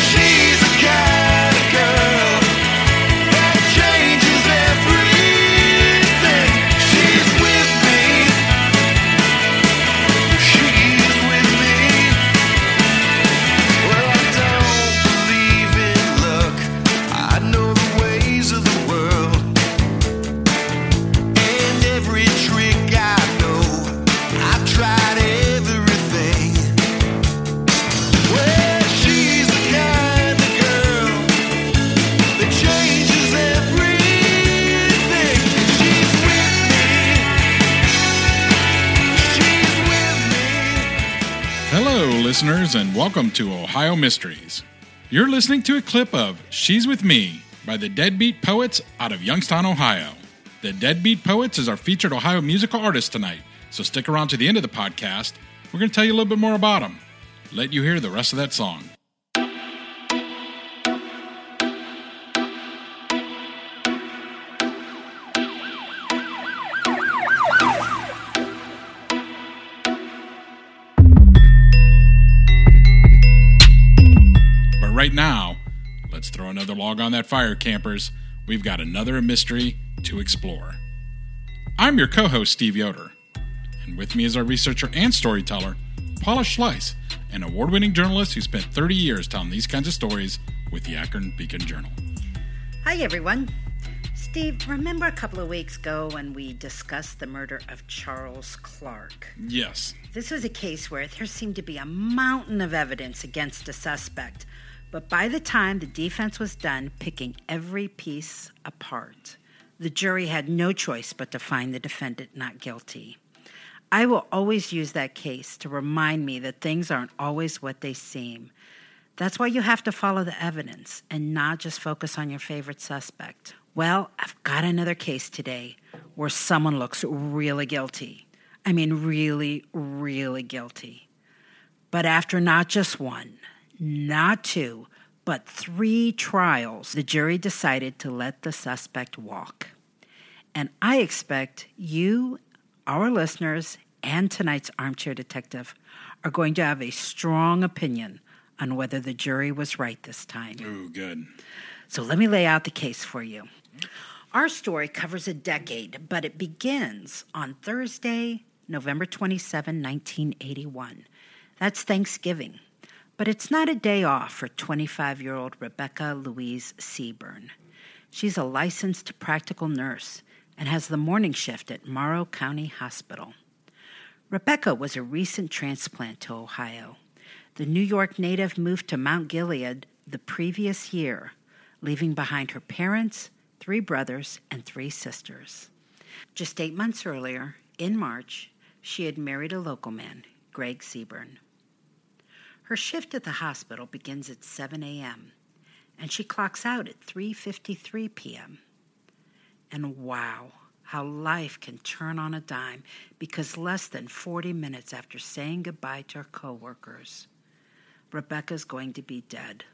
She's a kind of girl listeners, and welcome to Ohio Mysteries. You're listening to a clip of She's With Me by the Deadbeat Poets out of Youngstown, Ohio. The Deadbeat Poets is our featured Ohio musical artist tonight, so stick around to the end of the podcast. We're going to tell you a little bit more about them. Let you hear the rest of that song. Another log on that fire, campers. We've got another mystery to explore. I'm your co host, Steve Yoder, and with me is our researcher and storyteller, Paula Schleis, an award winning journalist who spent 30 years telling these kinds of stories with the Akron Beacon Journal. Hi, everyone. Steve, remember a couple of weeks ago when we discussed the murder of Charles Clark? Yes, This was a case where there seemed to be a mountain of evidence against a suspect, but by the time the defense was done picking every piece apart, the jury had no choice but to find the defendant not guilty. I will always use that case to remind me that things aren't always what they seem. That's why you have to follow the evidence and not just focus on your favorite suspect. Well, I've got another case today where someone looks really guilty. I mean, really, really guilty. But after not just one, not two, but three trials, the jury decided to let the suspect walk. And I expect you, our listeners, and tonight's armchair detective are going to have a strong opinion on whether the jury was right this time. ooh, good. So let me lay out the case for you. Our story covers a decade, but it begins on Thursday, November 27, 1981. That's Thanksgiving. But it's not a day off for 25 year old Rebecca Louise Seaburn. She's a licensed practical nurse and has the morning shift at Morrow County Hospital. Rebecca was a recent transplant to Ohio. The New York native moved to Mount Gilead the previous year, leaving behind her parents, three brothers, and three sisters. Just eight months earlier, in March, she had married a local man, Greg Seaburn. Her shift at the hospital begins at 7 a.m., and she clocks out at 3:53 p.m. And wow, how life can turn on a dime because less than 40 minutes after saying goodbye to her coworkers, Rebecca's going to be dead,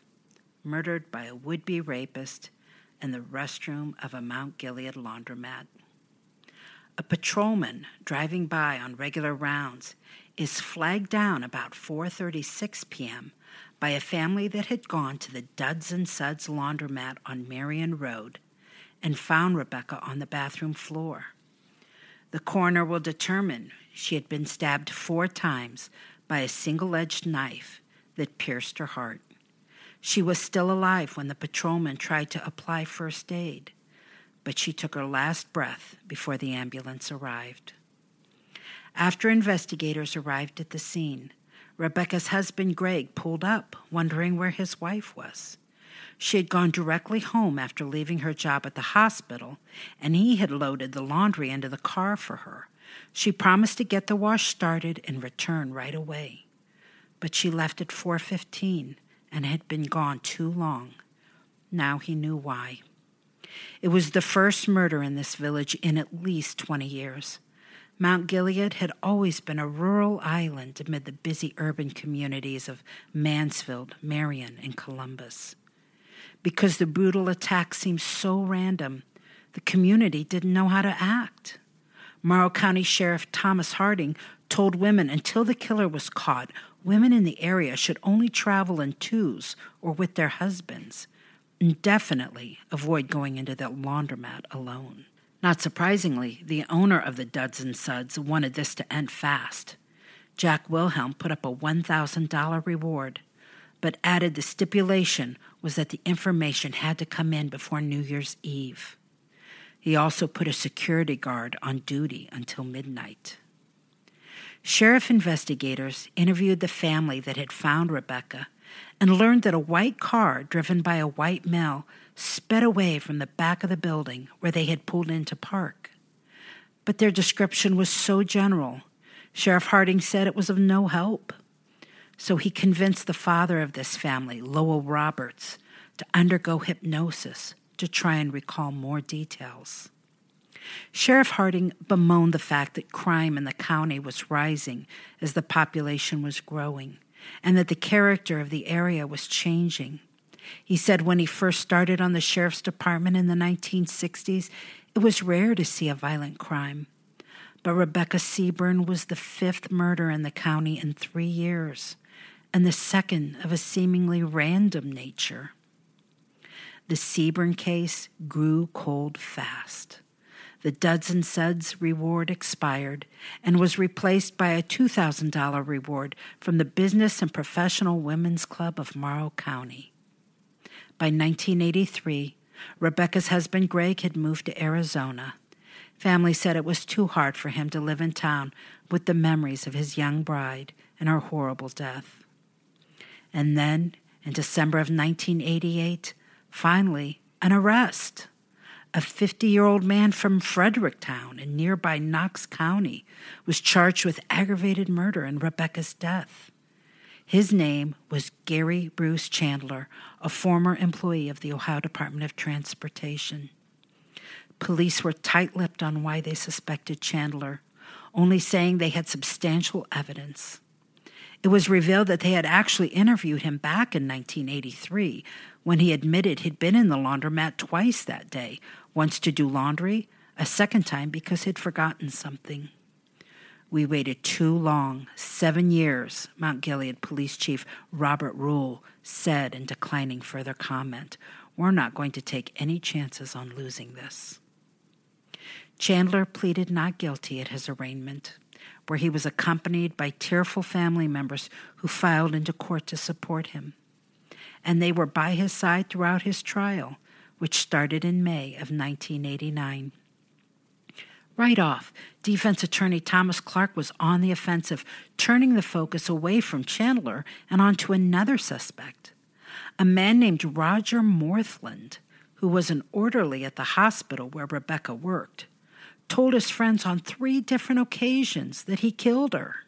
murdered by a would-be rapist in the restroom of a Mount Gilead laundromat. A patrolman driving by on regular rounds is flagged down about 4:36 p.m. by a family that had gone to the Duds and Suds laundromat on Marion Road and found Rebecca on the bathroom floor. The coroner will determine she had been stabbed four times by a single-edged knife that pierced her heart. She was still alive when the patrolman tried to apply first aid, but she took her last breath before the ambulance arrived. After investigators arrived at the scene, Rebecca's husband Greg pulled up, wondering where his wife was. She had gone directly home after leaving her job at the hospital, and he had loaded the laundry into the car for her. She promised to get the wash started and return right away. But she left at 4:15 and had been gone too long. Now he knew why. It was the first murder in this village in at least 20 years. Mount Gilead had always been a rural island amid the busy urban communities of Mansfield, Marion, and Columbus. Because the brutal attack seemed so random, the community didn't know how to act. Morrow County Sheriff Thomas Harding told women until the killer was caught, women in the area should only travel in twos or with their husbands, and definitely avoid going into the laundromat alone. Not surprisingly, the owner of the Duds and Suds wanted this to end fast. Jack Wilhelm put up a $1,000 reward, but added the stipulation was that the information had to come in before New Year's Eve. He also put a security guard on duty until midnight. Sheriff investigators interviewed the family that had found Rebecca and learned that a white car driven by a white male sped away from the back of the building where they had pulled in to park. But their description was so general, Sheriff Harding said it was of no help. So he convinced the father of this family, Lowell Roberts, to undergo hypnosis to try and recall more details. Sheriff Harding bemoaned the fact that crime in the county was rising as the population was growing, and that the character of the area was changing. He said when he first started on the sheriff's department in the 1960s, it was rare to see a violent crime. But Rebecca Seaburn was the fifth murder in the county in three years, and the second of a seemingly random nature. The Seaburn case grew cold fast. The Duds and Suds reward expired and was replaced by a $2,000 reward from the Business and Professional Women's Club of Morrow County. By 1983, Rebecca's husband Greg had moved to Arizona. Family said it was too hard for him to live in town with the memories of his young bride and her horrible death. And then, in December of 1988, Finally, an arrest. A 50 year old man from Fredericktown in nearby Knox County was charged with aggravated murder in Rebecca's death. His name was Gary Bruce Chandler, a former employee of the Ohio Department of Transportation. Police were tight lipped on why they suspected Chandler, only saying they had substantial evidence. It was revealed that they had actually interviewed him back in 1983 when he admitted he'd been in the laundromat twice that day once to do laundry, a second time because he'd forgotten something. We waited too long, seven years, Mount Gilead Police Chief Robert Rule said in declining further comment. We're not going to take any chances on losing this. Chandler pleaded not guilty at his arraignment where he was accompanied by tearful family members who filed into court to support him. And they were by his side throughout his trial, which started in May of 1989. Right off, defense attorney Thomas Clark was on the offensive, turning the focus away from Chandler and onto another suspect, a man named Roger Morthland, who was an orderly at the hospital where Rebecca worked told his friends on three different occasions that he killed her.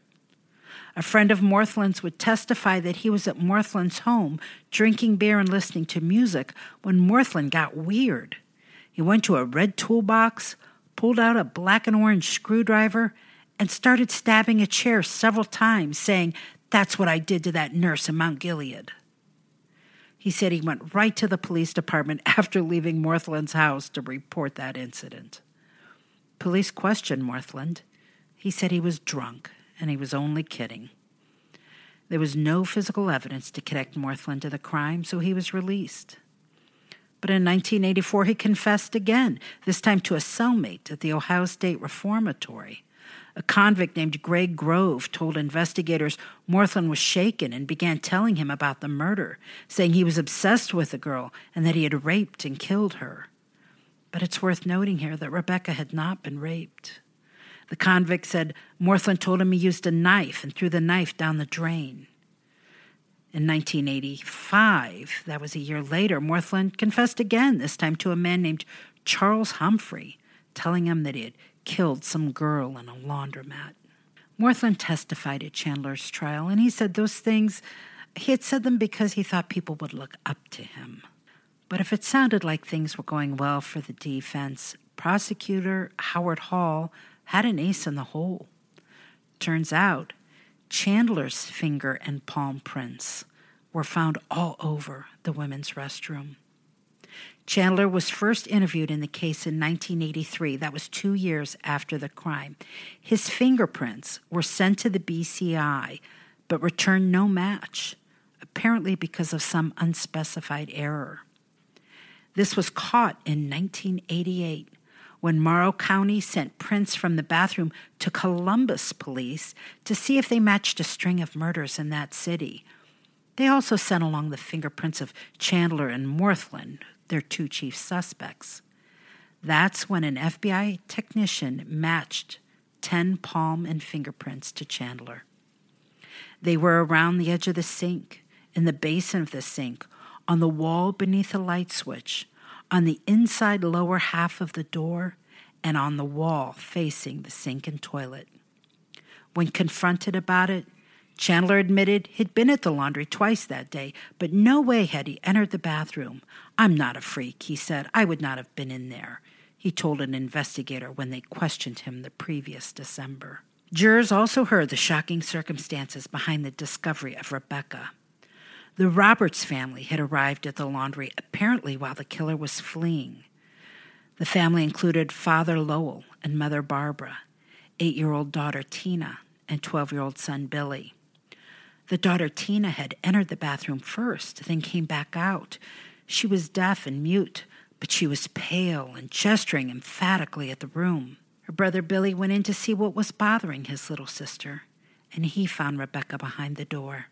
A friend of Morthland's would testify that he was at Morthland's home drinking beer and listening to music when Morthland got weird. He went to a red toolbox, pulled out a black and orange screwdriver, and started stabbing a chair several times, saying, That's what I did to that nurse in Mount Gilead. He said he went right to the police department after leaving Morthland's house to report that incident. Police questioned Morthland. He said he was drunk and he was only kidding. There was no physical evidence to connect Morthland to the crime, so he was released. But in 1984, he confessed again, this time to a cellmate at the Ohio State Reformatory. A convict named Greg Grove told investigators Morthland was shaken and began telling him about the murder, saying he was obsessed with the girl and that he had raped and killed her. But it's worth noting here that Rebecca had not been raped. The convict said Morthland told him he used a knife and threw the knife down the drain. In 1985, that was a year later, Morthland confessed again, this time to a man named Charles Humphrey, telling him that he had killed some girl in a laundromat. Morthland testified at Chandler's trial, and he said those things He had said them because he thought people would look up to him. But if it sounded like things were going well for the defense, prosecutor Howard Hall had an ace in the hole. Turns out, Chandler's finger and palm prints were found all over the women's restroom. Chandler was first interviewed in the case in 1983. That was two years after the crime. His fingerprints were sent to the BCI, but returned no match, apparently because of some unspecified error. This was caught in 1988 when Morrow County sent prints from the bathroom to Columbus police to see if they matched a string of murders in that city. They also sent along the fingerprints of Chandler and Morthland, their two chief suspects. That's when an FBI technician matched 10 palm and fingerprints to Chandler. They were around the edge of the sink, in the basin of the sink, on the wall beneath the light switch, on the inside lower half of the door, and on the wall facing the sink and toilet. When confronted about it, Chandler admitted he'd been at the laundry twice that day, but no way had he entered the bathroom. I'm not a freak, he said. I would not have been in there, he told an investigator when they questioned him the previous December. Jurors also heard the shocking circumstances behind the discovery of Rebecca. The Roberts family had arrived at the laundry apparently while the killer was fleeing. The family included Father Lowell and Mother Barbara, eight year old daughter Tina, and 12 year old son Billy. The daughter Tina had entered the bathroom first, then came back out. She was deaf and mute, but she was pale and gesturing emphatically at the room. Her brother Billy went in to see what was bothering his little sister, and he found Rebecca behind the door.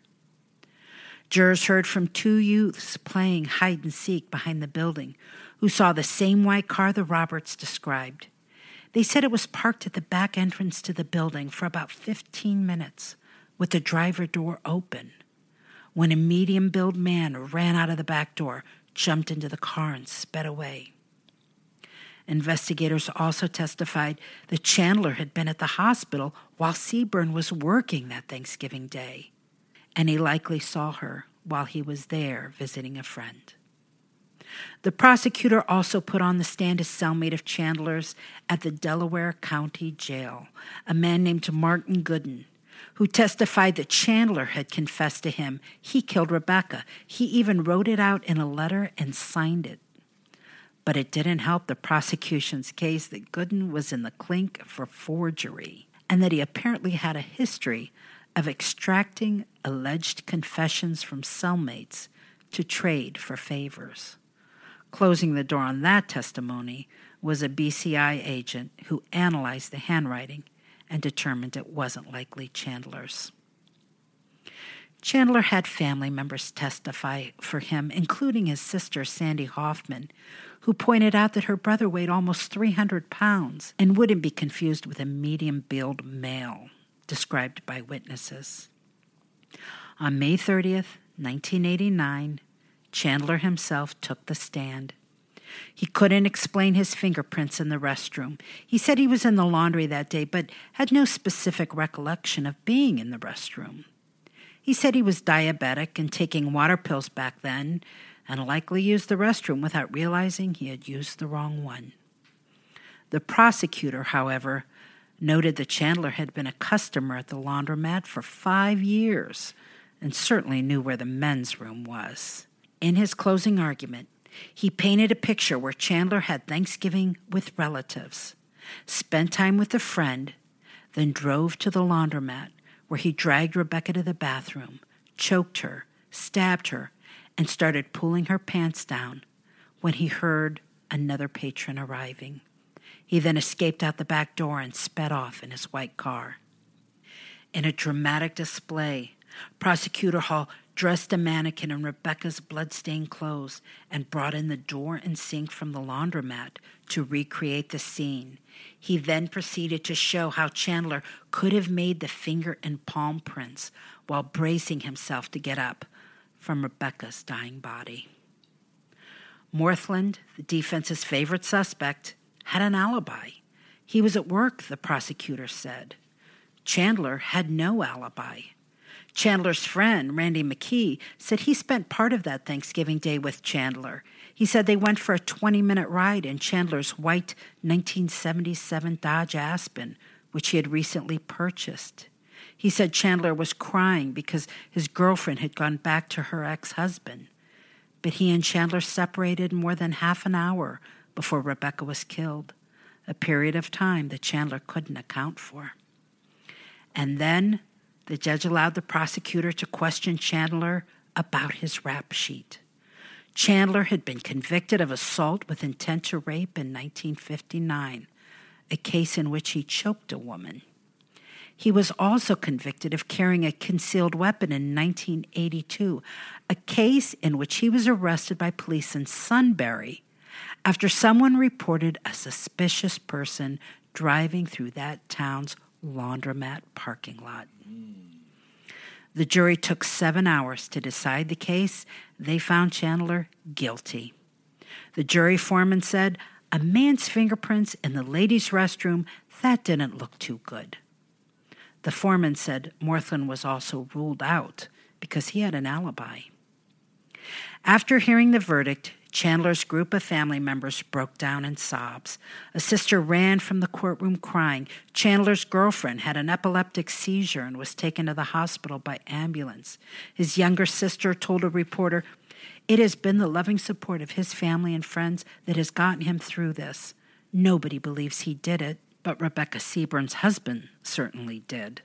Jurors heard from two youths playing hide and seek behind the building who saw the same white car the Roberts described. They said it was parked at the back entrance to the building for about 15 minutes with the driver door open when a medium built man ran out of the back door, jumped into the car, and sped away. Investigators also testified that Chandler had been at the hospital while Seaburn was working that Thanksgiving day, and he likely saw her while he was there visiting a friend. The prosecutor also put on the stand a cellmate of Chandler's at the Delaware County Jail, a man named Martin Gooden, who testified that Chandler had confessed to him he killed Rebecca. He even wrote it out in a letter and signed it. But it didn't help the prosecution's case that Gooden was in the clink for forgery and that he apparently had a history of extracting alleged confessions from cellmates to trade for favors. Closing the door on that testimony was a BCI agent who analyzed the handwriting and determined it wasn't likely Chandler's. Chandler had family members testify for him, including his sister, Sandy Hoffman, who pointed out that her brother weighed almost 300 pounds and wouldn't be confused with a medium build male, described by witnesses. On May 30th, 1989, Chandler himself took the stand. He couldn't explain his fingerprints in the restroom. He said he was in the laundry that day, but had no specific recollection of being in the restroom. He said he was diabetic and taking water pills back then, and likely used the restroom without realizing he had used the wrong one. The prosecutor, however, noted that Chandler had been a customer at the laundromat for five years and certainly knew where the men's room was. In his closing argument, he painted a picture where Chandler had Thanksgiving with relatives, spent time with a friend, then drove to the laundromat where he dragged Rebecca to the bathroom, choked her, stabbed her, and started pulling her pants down when he heard another patron arriving. He then escaped out the back door and sped off in his white car. In a dramatic display, Prosecutor Hall dressed a mannequin in Rebecca's bloodstained clothes and brought in the door and sink from the laundromat to recreate the scene. He then proceeded to show how Chandler could have made the finger and palm prints while bracing himself to get up from Rebecca's dying body. Morthland, the defense's favorite suspect, had an alibi. He was at work, the prosecutor said. Chandler had no alibi. Chandler's friend, Randy McKee, said he spent part of that Thanksgiving day with Chandler. He said they went for a 20 minute ride in Chandler's white 1977 Dodge Aspen, which he had recently purchased. He said Chandler was crying because his girlfriend had gone back to her ex husband. But he and Chandler separated more than half an hour before Rebecca was killed, a period of time that Chandler couldn't account for. And then the judge allowed the prosecutor to question Chandler about his rap sheet. Chandler had been convicted of assault with intent to rape in 1959, a case in which he choked a woman. He was also convicted of carrying a concealed weapon in 1982, a case in which he was arrested by police in Sunbury after someone reported a suspicious person driving through that town's laundromat parking lot. The jury took seven hours to decide the case. They found Chandler guilty. The jury foreman said, A man's fingerprints in the ladies' restroom, that didn't look too good. The foreman said Morthland was also ruled out because he had an alibi. After hearing the verdict, Chandler's group of family members broke down in sobs. A sister ran from the courtroom crying. Chandler's girlfriend had an epileptic seizure and was taken to the hospital by ambulance. His younger sister told a reporter, It has been the loving support of his family and friends that has gotten him through this. Nobody believes he did it, but Rebecca Seaburn's husband certainly did.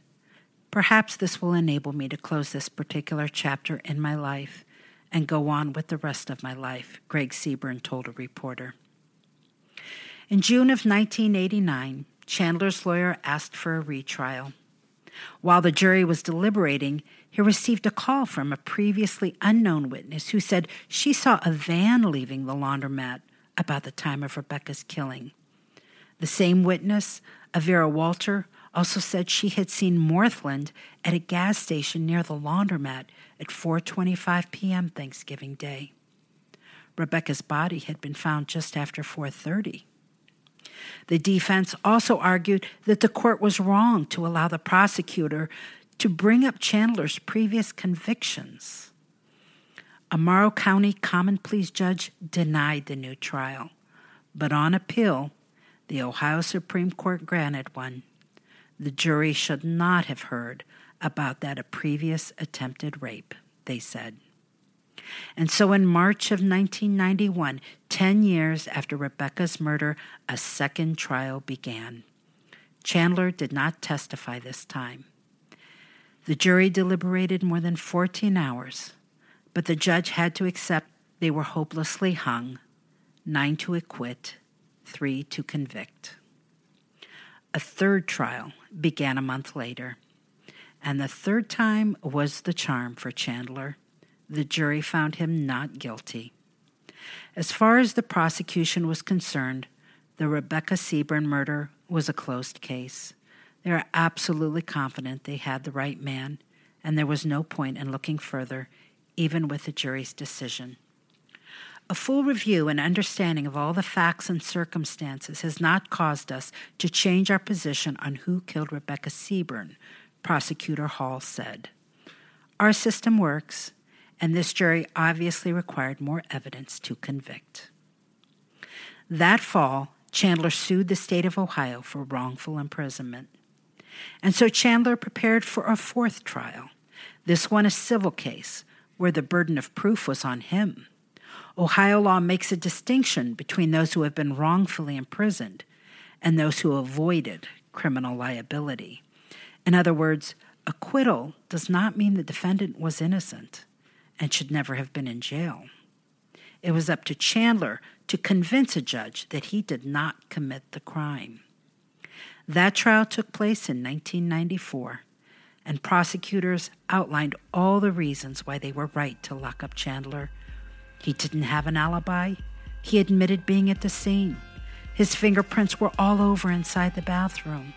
Perhaps this will enable me to close this particular chapter in my life and go on with the rest of my life, Greg Seaburn told a reporter. In June of 1989, Chandler's lawyer asked for a retrial. While the jury was deliberating, he received a call from a previously unknown witness who said she saw a van leaving the laundromat about the time of Rebecca's killing. The same witness, Avera Walter, also said she had seen Morthland at a gas station near the laundromat at 4:25 p.m. Thanksgiving Day. Rebecca's body had been found just after 4:30. The defense also argued that the court was wrong to allow the prosecutor to bring up Chandler's previous convictions. A Morrow County Common Pleas judge denied the new trial, but on appeal, the Ohio Supreme Court granted one. The jury should not have heard about that a previous attempted rape, they said. And so in March of 1991, 10 years after Rebecca's murder, a second trial began. Chandler did not testify this time. The jury deliberated more than 14 hours, but the judge had to accept they were hopelessly hung nine to acquit, three to convict. A third trial began a month later, and the third time was the charm for Chandler. The jury found him not guilty. As far as the prosecution was concerned, the Rebecca Seaburn murder was a closed case. They are absolutely confident they had the right man, and there was no point in looking further, even with the jury's decision. A full review and understanding of all the facts and circumstances has not caused us to change our position on who killed Rebecca Seaburn, Prosecutor Hall said. Our system works, and this jury obviously required more evidence to convict. That fall, Chandler sued the state of Ohio for wrongful imprisonment. And so Chandler prepared for a fourth trial, this one a civil case, where the burden of proof was on him. Ohio law makes a distinction between those who have been wrongfully imprisoned and those who avoided criminal liability. In other words, acquittal does not mean the defendant was innocent and should never have been in jail. It was up to Chandler to convince a judge that he did not commit the crime. That trial took place in 1994, and prosecutors outlined all the reasons why they were right to lock up Chandler he didn't have an alibi. He admitted being at the scene. His fingerprints were all over inside the bathroom.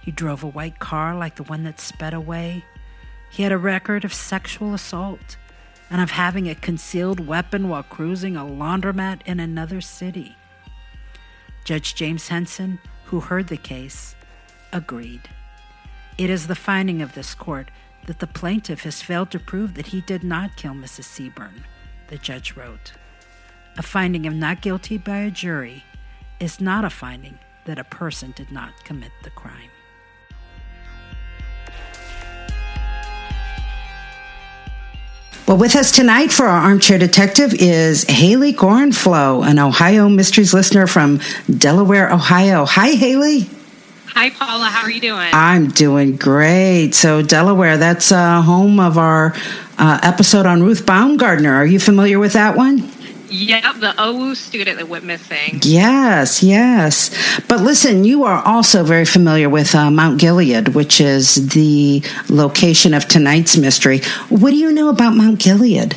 He drove a white car like the one that sped away. He had a record of sexual assault and of having a concealed weapon while cruising a laundromat in another city. Judge James Henson, who heard the case, agreed. It is the finding of this court that the plaintiff has failed to prove that he did not kill Mrs. Seaburn, the judge wrote. A finding of not guilty by a jury is not a finding that a person did not commit the crime. Well, with us tonight for our armchair detective is Haley Gorenflow, an Ohio Mysteries listener from Delaware, Ohio. Hi, Haley. Hi, Paula. How are you doing? I'm doing great. So, Delaware, that's uh, home of our uh, episode on Ruth Baumgardner. Are you familiar with that one? Yep, the OU student that went missing. Yes, yes. But listen, you are also very familiar with uh, Mount Gilead, which is the location of tonight's mystery. What do you know about Mount Gilead?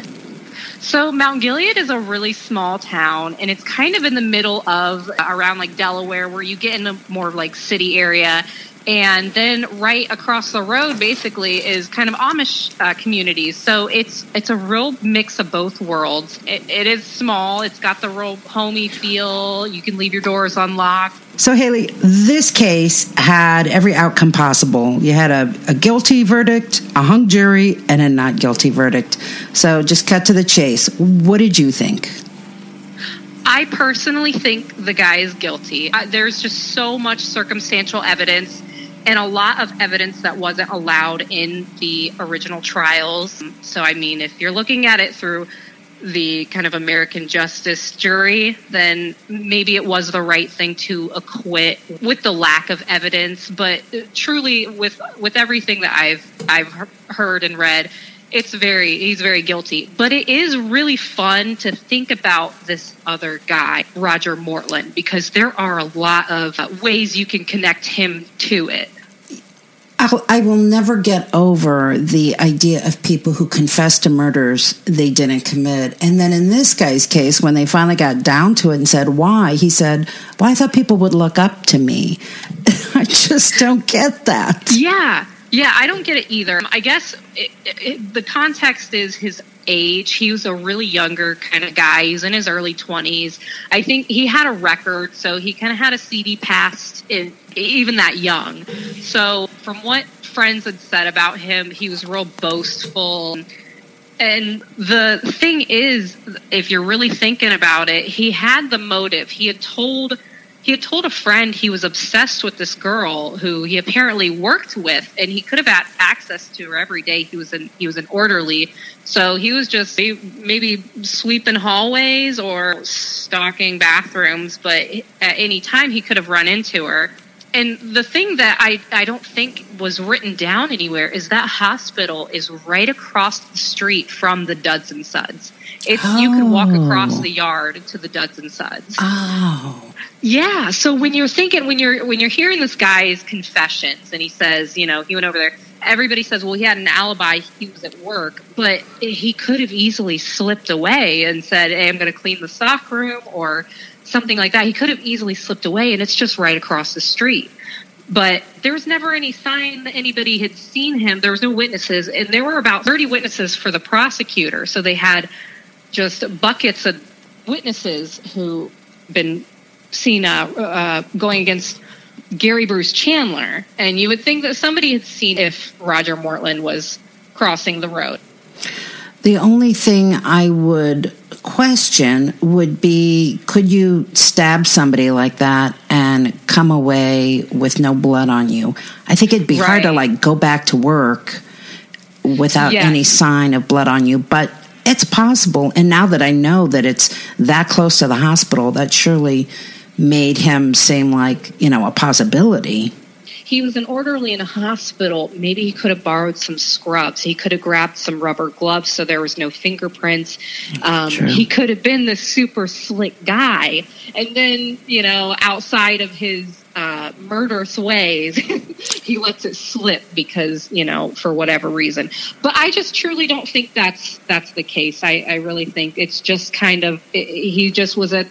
So, Mount Gilead is a really small town, and it's kind of in the middle of around like Delaware, where you get in a more like city area. And then right across the road, basically, is kind of Amish uh, communities. So it's it's a real mix of both worlds. It, it is small. It's got the real homey feel. You can leave your doors unlocked. So, Haley, this case had every outcome possible. You had a, a guilty verdict, a hung jury, and a not guilty verdict. So, just cut to the chase. What did you think? I personally think the guy is guilty. Uh, there's just so much circumstantial evidence and a lot of evidence that wasn't allowed in the original trials. So, I mean, if you're looking at it through the kind of American justice jury, then maybe it was the right thing to acquit with the lack of evidence. But truly, with with everything that I've I've heard and read, it's very he's very guilty. But it is really fun to think about this other guy, Roger Mortland, because there are a lot of ways you can connect him to it. I'll, never get over the idea of people who confess to murders they didn't commit. And then in this guy's case, when they finally got down to it and said why, he said, Well, I thought people would look up to me. I just don't get that. Yeah. Yeah, I don't get it either. I guess it, it, the context is his age. He was a really younger kind of guy. He's in his early 20s. I think he had a record, so he kind of had a seedy past in even that young. So, from what friends had said about him, he was real boastful. And the thing is, if you're really thinking about it, he had the motive. He had told he had told a friend he was obsessed with this girl who he apparently worked with and he could have had access to her every day. He was an he was an orderly. So he was just maybe sweeping hallways or stalking bathrooms but at any time he could have run into her and the thing that I, I don't think was written down anywhere is that hospital is right across the street from the Duds and Suds. It's oh. you can walk across the oh. yard to the Duds and Suds. Oh. Yeah. So when you're thinking when you're when you're hearing this guy's confessions and he says, you know, he went over there, everybody says, well, he had an alibi, he was at work, but he could have easily slipped away and said, Hey, I'm gonna clean the stock room or something like that. He could have easily slipped away, and it's just right across the street. But there was never any sign that anybody had seen him. There was no witnesses, and there were about 30 witnesses for the prosecutor. So they had just buckets of witnesses who been seen uh, uh, going against Gary Bruce Chandler. And you would think that somebody had seen if Roger Mortland was crossing the road. The only thing I would question would be could you stab somebody like that and come away with no blood on you? I think it'd be right. hard to like go back to work without yes. any sign of blood on you, but it's possible. And now that I know that it's that close to the hospital, that surely made him seem like, you know, a possibility he was an orderly in a hospital. Maybe he could have borrowed some scrubs. He could have grabbed some rubber gloves so there was no fingerprints. Um, he could have been the super slick guy. And then, you know, outside of his uh, murderous ways, he lets it slip because, you know, for whatever reason. But I just truly don't think that's that's the case. I, I really think it's just kind of it, he just was at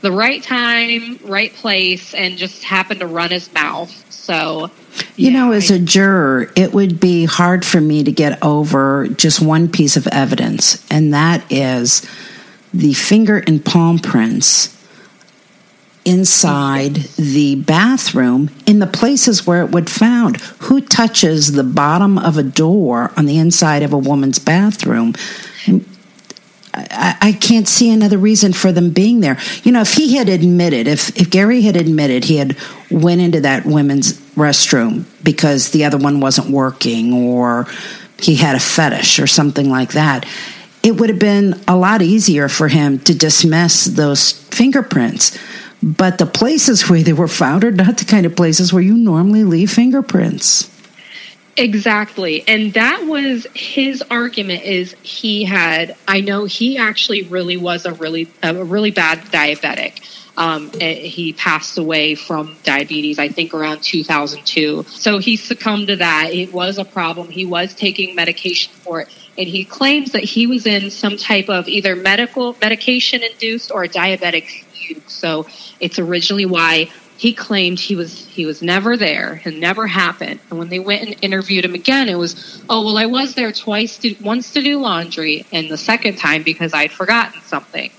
the right time, right place, and just happened to run his mouth so, you yeah, know, as a juror, it would be hard for me to get over just one piece of evidence, and that is the finger and palm prints inside the bathroom in the places where it would found. Who touches the bottom of a door on the inside of a woman's bathroom? I, can't see another reason for them being there. You know, if he had admitted, if, if Gary had admitted he had went into that women's restroom because the other one wasn't working or he had a fetish or something like that, it would have been a lot easier for him to dismiss those fingerprints. But the places where they were found are not the kind of places where you normally leave fingerprints. Exactly. And that was his argument is he had I know he actually really was a really a really bad diabetic. Um, he passed away from diabetes, I think around 2002. So he succumbed to that. It was a problem. He was taking medication for it. And he claims that he was in some type of either medical medication induced or a diabetic. So it's originally why he claimed he was he was never there and never happened and when they went and interviewed him again it was oh well i was there twice to, once to do laundry and the second time because i'd forgotten something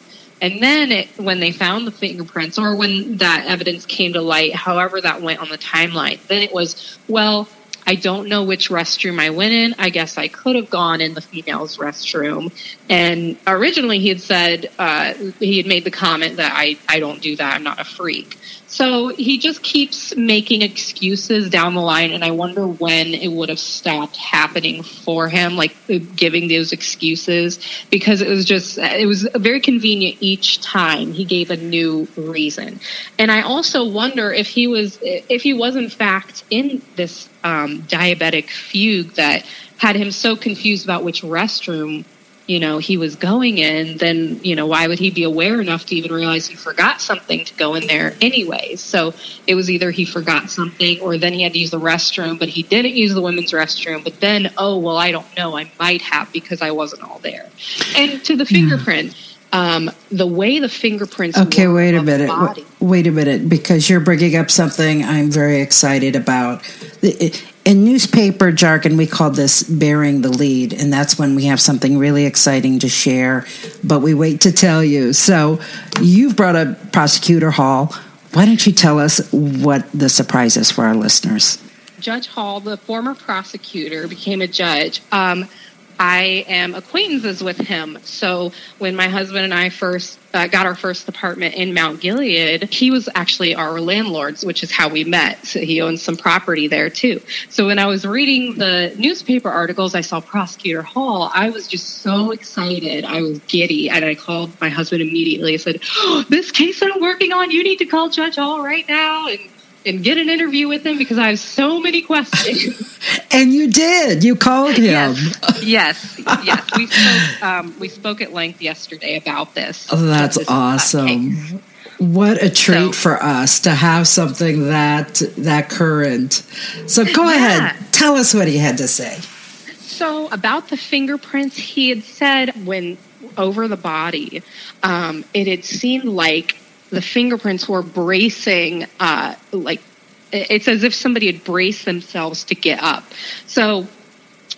and then it, when they found the fingerprints or when that evidence came to light however that went on the timeline then it was well I don't know which restroom I went in. I guess I could have gone in the female's restroom. And originally he had said, uh, he had made the comment that I, I don't do that. I'm not a freak. So he just keeps making excuses down the line, and I wonder when it would have stopped happening for him, like giving those excuses, because it was just, it was very convenient each time he gave a new reason. And I also wonder if he was, if he was in fact in this um, diabetic fugue that had him so confused about which restroom you know he was going in then you know why would he be aware enough to even realize he forgot something to go in there anyways so it was either he forgot something or then he had to use the restroom but he didn't use the women's restroom but then oh well i don't know i might have because i wasn't all there and to the fingerprint yeah. Um, the way the fingerprints. Okay, wait a minute. Wait a minute, because you're bringing up something I'm very excited about in newspaper jargon, we call this bearing the lead, and that's when we have something really exciting to share, but we wait to tell you. So, you've brought up Prosecutor Hall. Why don't you tell us what the surprise is for our listeners? Judge Hall, the former prosecutor, became a judge. Um, I am acquaintances with him. So when my husband and I first uh, got our first apartment in Mount Gilead, he was actually our landlord's, which is how we met. So he owns some property there too. So when I was reading the newspaper articles, I saw Prosecutor Hall. I was just so excited. I was giddy, and I called my husband immediately. I said, oh, "This case I'm working on, you need to call Judge Hall right now." And and get an interview with him because I have so many questions. and you did. You called him. yes, yes, yes. We spoke. Um, we spoke at length yesterday about this. Oh, that's this, awesome. What a treat so, for us to have something that that current. So go yeah. ahead, tell us what he had to say. So about the fingerprints, he had said when over the body, um, it had seemed like the fingerprints were bracing, uh, like it's as if somebody had braced themselves to get up. So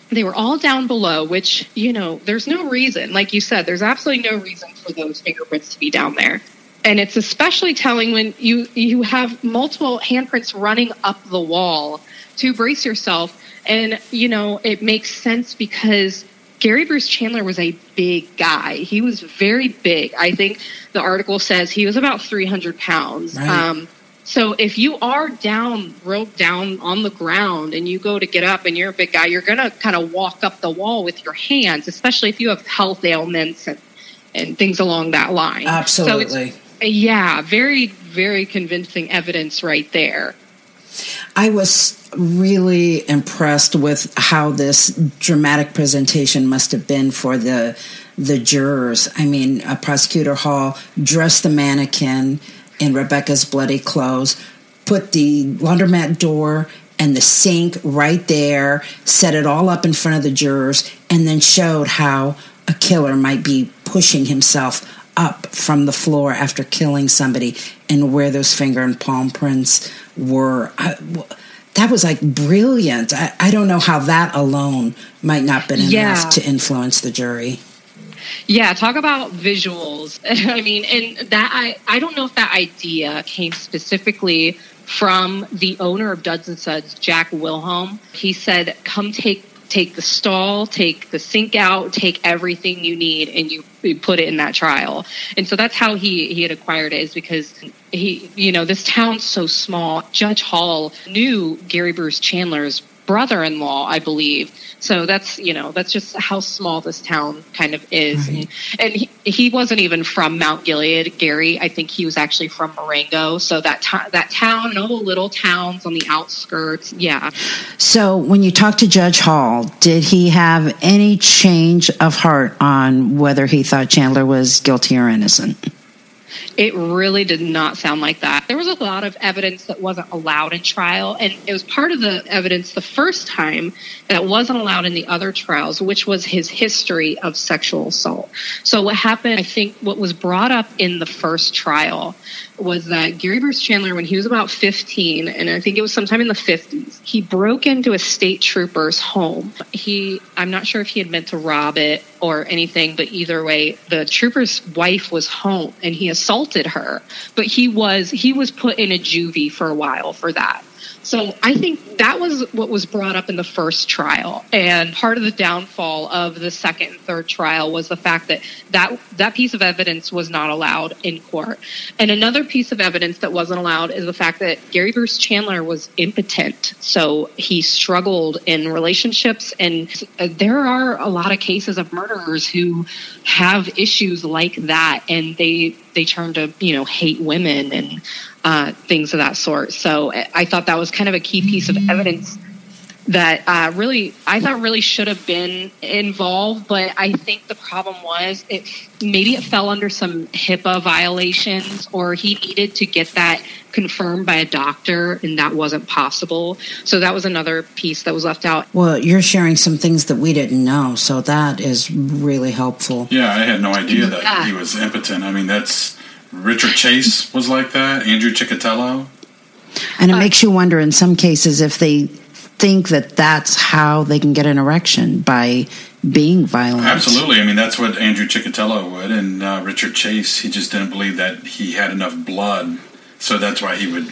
they were all down below, which, you know, there's no reason, like you said, there's absolutely no reason for those fingerprints to be down there. And it's especially telling when you, you have multiple handprints running up the wall to brace yourself. And, you know, it makes sense because Gary Bruce Chandler was a big guy. He was very big. I think the article says he was about 300 pounds. Right. Um, so if you are down, real down on the ground, and you go to get up, and you're a big guy, you're gonna kind of walk up the wall with your hands, especially if you have health ailments and and things along that line. Absolutely. So yeah, very very convincing evidence right there. I was really impressed with how this dramatic presentation must have been for the the jurors. I mean, uh, Prosecutor Hall dressed the mannequin in Rebecca's bloody clothes, put the laundromat door and the sink right there, set it all up in front of the jurors, and then showed how a killer might be pushing himself up from the floor after killing somebody and where those finger and palm prints were. I, that was like brilliant. I, I, don't know how that alone might not been enough yeah. to influence the jury. Yeah, talk about visuals. I mean, and that I I don't know if that idea came specifically from the owner of Duds and Suds, Jack Wilhelm. He said, "Come take take the stall, take the sink out, take everything you need, and you, you put it in that trial." And so that's how he he had acquired it, is because he, you know, this town's so small. Judge Hall knew Gary Bruce Chandler's brother-in-law, I believe. So that's you know that's just how small this town kind of is, and, and he, he wasn't even from Mount Gilead, Gary. I think he was actually from Marengo. So that to- that town and all the little towns on the outskirts, yeah. So, when you talked to Judge Hall, did he have any change of heart on whether he thought Chandler was guilty or innocent? It really did not sound like that. There was a lot of evidence that wasn't allowed in trial, and it was part of the evidence the first time that wasn't allowed in the other trials, which was his history of sexual assault. So, what happened, I think, what was brought up in the first trial was that Gary Bruce Chandler, when he was about 15, and I think it was sometime in the 50s, he broke into a state trooper's home. He, I'm not sure if he had meant to rob it or anything, but either way, the trooper's wife was home and he assaulted her. But he was he was put in a juvie for a while for that. So I think that was what was brought up in the first trial, and part of the downfall of the second and third trial was the fact that that that piece of evidence was not allowed in court. And another piece of evidence that wasn't allowed is the fact that Gary Bruce Chandler was impotent, so he struggled in relationships, and there are a lot of cases of murderers who have issues like that, and they they turn to you know hate women and uh, things of that sort. So I- I thought that was kind of a key piece of evidence that uh, really I thought really should have been involved, but I think the problem was it maybe it fell under some HIPAA violations, or he needed to get that confirmed by a doctor, and that wasn't possible. So that was another piece that was left out. Well, you're sharing some things that we didn't know, so that is really helpful. Yeah, I had no idea that Yeah. he was impotent. I mean, that's Richard Chase was like that. Andrew Chikatilo. And it makes you wonder in some cases if they think that that's how they can get an erection by being violent. Absolutely. I mean, that's what Andrew Chikatilo would, and uh, Richard Chase. He just didn't believe that he had enough blood, so that's why he would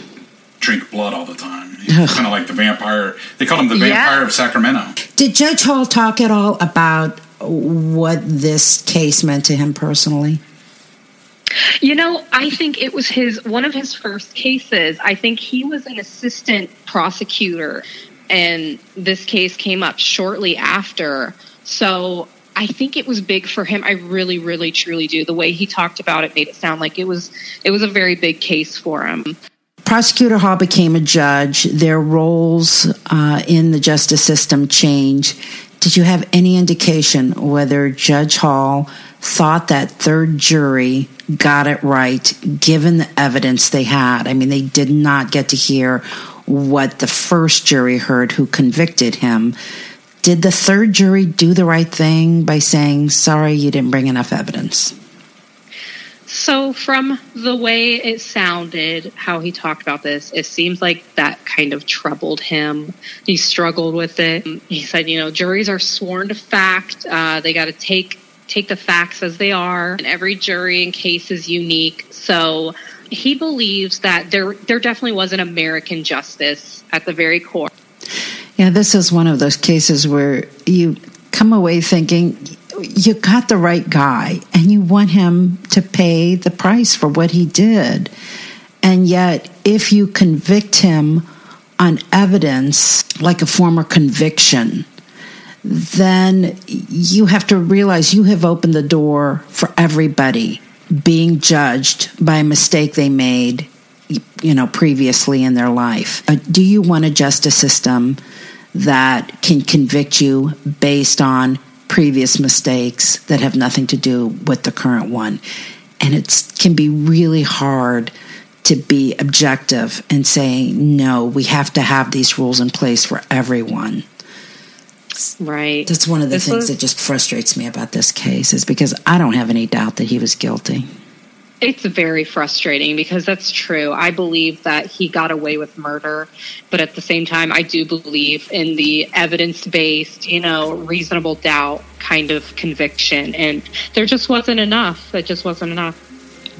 drink blood all the time. He's kind of like the vampire. They called him the Yeah. vampire of Sacramento. Did Judge Hall talk at all about what this case meant to him personally? You know, I think it was his one of his first cases. I think he was an assistant prosecutor, and this case came up shortly after. So I think it was big for him. I really, really, truly do. The way he talked about it made it sound like it was it was a very big case for him. Prosecutor Hall became a judge. Their roles uh, in the justice system changed. Did you have any indication whether Judge Hall thought that third jury got it right given the evidence they had? I mean, they did not get to hear what the first jury heard who convicted him. Did the third jury do the right thing by saying, sorry, you didn't bring enough evidence? So, from the way it sounded, how he talked about this, it seems like that kind of troubled him. He struggled with it. He said, you know, juries are sworn to fact. Uh, they got to take take the facts as they are, and every jury and case is unique. So, he believes that there there definitely was an American justice at the very core. Yeah, this is one of those cases where you come away thinking you got the right guy and you want him to pay the price for what he did. And yet, if you convict him on evidence like a former conviction, then you have to realize you have opened the door for everybody being judged by a mistake they made you know previously in their life do you want a justice system that can convict you based on previous mistakes that have nothing to do with the current one and it can be really hard to be objective and say no we have to have these rules in place for everyone Right. that's one of the This things was- that just frustrates me about this case is because I don't have any doubt that he was guilty. It's very frustrating because that's true. I believe that he got away with murder, but at the same time, I do believe in the evidence based, you know, reasonable doubt kind of conviction. And there just wasn't enough. That just wasn't enough.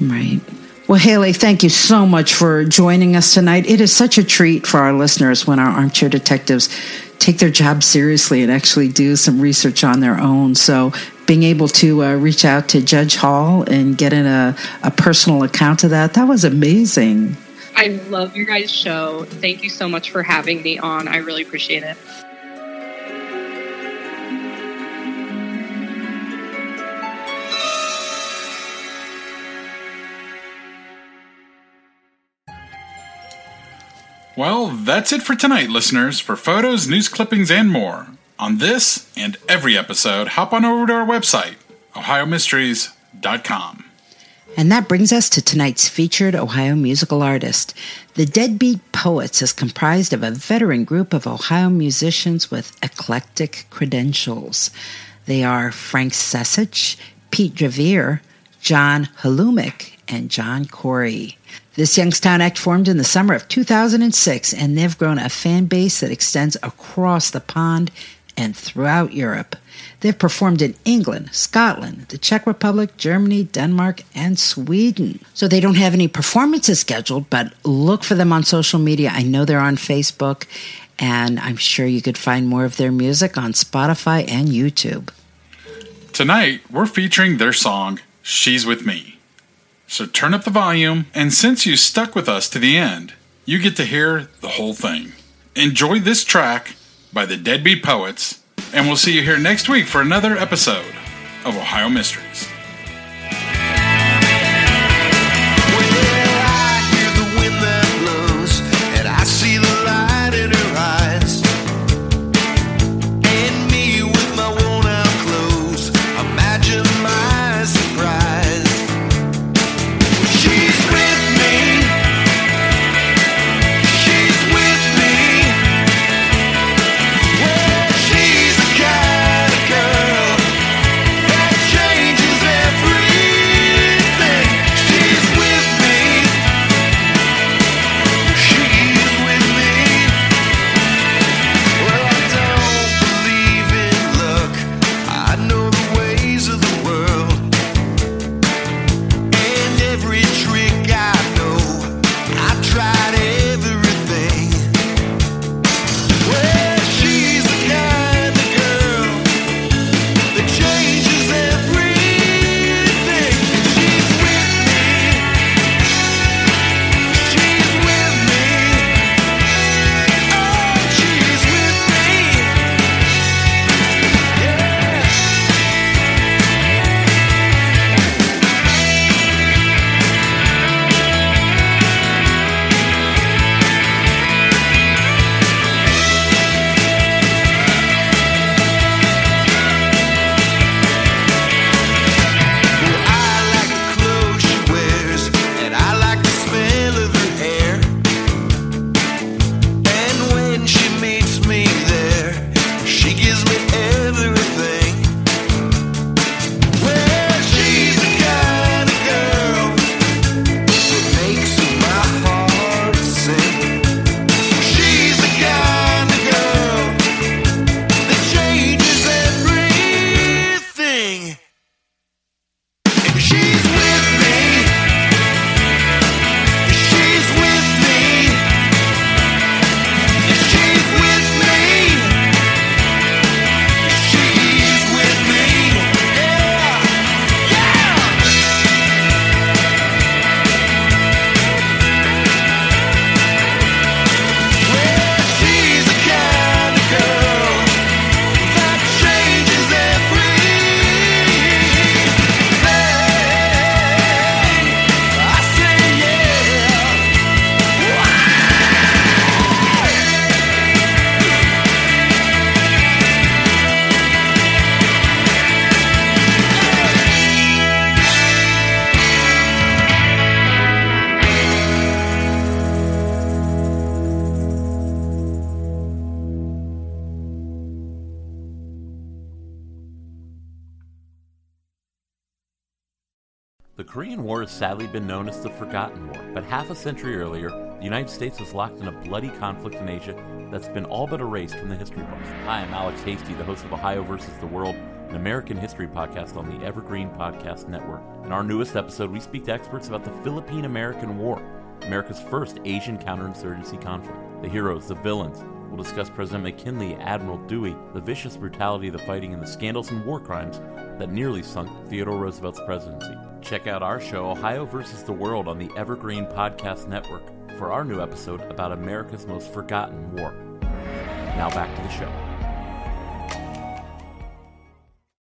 Right. Well, Haley, thank you so much for joining us tonight. It is such a treat for our listeners when our armchair detectives take their job seriously and actually do some research on their own. So, being able to uh, reach out to Judge Hall and get in a, a personal account of that, that was amazing. I love your guys' show. Thank you so much for having me on. I really appreciate it. Well, that's it for tonight, listeners. For photos, news clippings, and more, on this and every episode, hop on over to our website, ohiomysteries.com. And that brings us to tonight's featured Ohio musical artist. The Deadbeat Poets is comprised of a veteran group of Ohio musicians with eclectic credentials. They are Frank Sesich, Pete Dravere, John Halumik, and John Corey. This Youngstown act formed in the summer of 2006, and they've grown a fan base that extends across the pond and throughout Europe. They've performed in England, Scotland, the Czech Republic, Germany, Denmark, and Sweden. So they don't have any performances scheduled, but look for them on social media. I know they're on Facebook, and I'm sure you could find more of their music on Spotify and YouTube. Tonight, we're featuring their song, She's With Me. So turn up the volume, and since you stuck with us to the end, you get to hear the whole thing. Enjoy this track by the Deadbeat Poets, and we'll see you here next week for another episode of Ohio Mysteries. Korean War has sadly been known as the Forgotten War, but half a century earlier, the United States was locked in a bloody conflict in Asia that's been all but erased from the history books. Hi, I'm Alex Hasty, the host of Ohio versus the World, an American history podcast on the Evergreen Podcast Network. In our newest episode, we speak to experts about the Philippine American War, America's first Asian counterinsurgency conflict. The heroes, the villains, We'll discuss President McKinley, Admiral Dewey, the vicious brutality of the fighting, and the scandals and war crimes that nearly sunk Theodore Roosevelt's presidency. Check out our show, Ohio versus the World, on the Evergreen Podcast Network for our new episode about America's most forgotten war. Now back to the show.